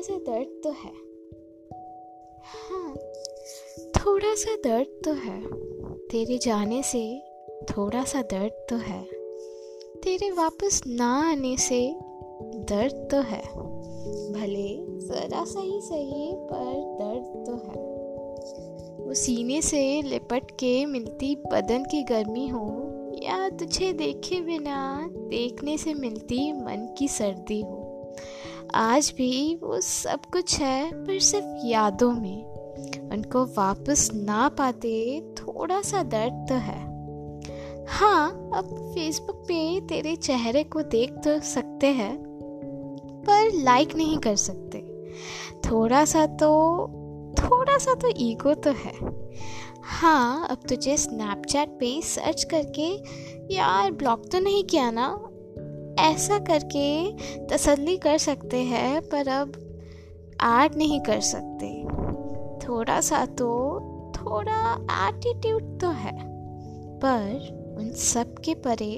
सा दर्द तो है। हाँ थोड़ा सा दर्द तो है। तेरे जाने से थोड़ा सा दर्द तो है। तेरे वापस ना आने से दर्द तो है। भले ज़रा सही सही, पर दर्द तो है। वो सीने से लिपट के मिलती बदन की गर्मी हो, या तुझे देखे बिना, देखने से मिलती मन की सर्दी हो। आज भी वो सब कुछ है, पर सिर्फ़ यादों में। उनको वापस ना पाते थोड़ा सा दर्द तो है। हाँ अब फेसबुक पे तेरे चेहरे को देख तो सकते हैं, पर लाइक नहीं कर सकते। थोड़ा सा तो थोड़ा सा तो ईगो तो है। हाँ अब तुझे स्नैपचैट पे सर्च करके यार ब्लॉक तो नहीं किया ना? ऐसा करके तसल्ली कर सकते हैं, पर अब आर्ट नहीं कर सकते। थोड़ा सा तो थोड़ा एटीट्यूड तो है, पर उन सब के परे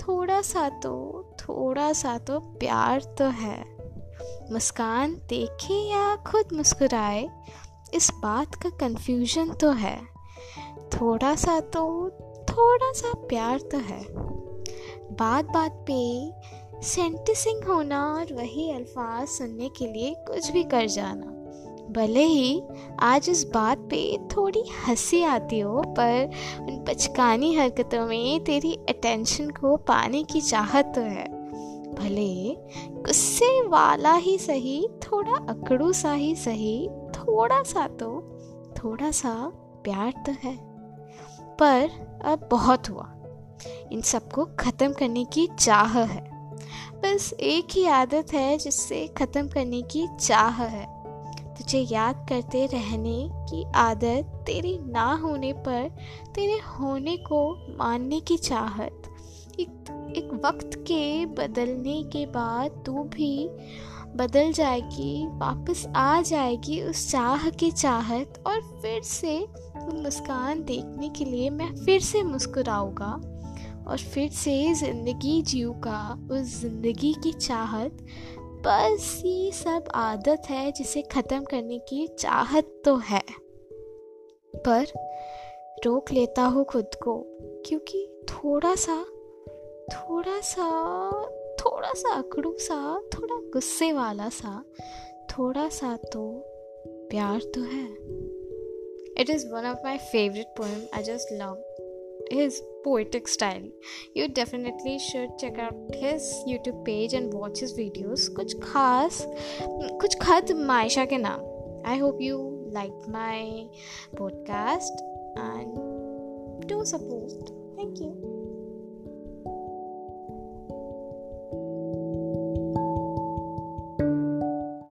थोड़ा सा तो थोड़ा सा तो प्यार तो है। मुस्कान देखे या खुद मुस्कुराए, इस बात का कंफ्यूजन तो है। थोड़ा सा तो थोड़ा सा प्यार तो है। बात बात पे सेंटिसिंग होना और वही अल्फाज सुनने के लिए कुछ भी कर जाना। भले ही आज इस बात पे थोड़ी हँसी आती हो, पर उन बचकानी हरकतों में तेरी अटेंशन को पाने की चाहत तो है। भले गुस्से वाला ही सही, थोड़ा अकड़ू सा ही सही, थोड़ा सा तो थोड़ा सा प्यार तो है। पर अब बहुत हुआ। इन सबको ख़त्म करने की चाह है। बस एक ही आदत है जिससे ख़त्म करने की चाह है। तुझे याद करते रहने की आदत तेरी ना होने पर, तेरे होने को मानने की चाहत। एक एक वक्त के बदलने के बाद तू भी बदल जाएगी, वापस आ जाएगी उस चाह की चाहत और फिर से मुस्कान देखने के लिए मैं फिर से मुस्कुराऊँगा। और फिर से ज़िंदगी जीव का, उस ज़िंदगी की चाहत। बस ये सब आदत है जिसे ख़त्म करने की चाहत तो है। पर रोक लेता हूँ खुद को, क्योंकि थोड़ा सा थोड़ा सा थोड़ा सा अकड़ू सा, थोड़ा गुस्से वाला सा थोड़ा सा तो प्यार तो है। It is one of my favourite poem I just love his poetic style. You definitely should check out his YouTube page and watch his videos. कुछ खास कुछ खत मायशा के नाम I hope you liked my podcast and do support. Thank you.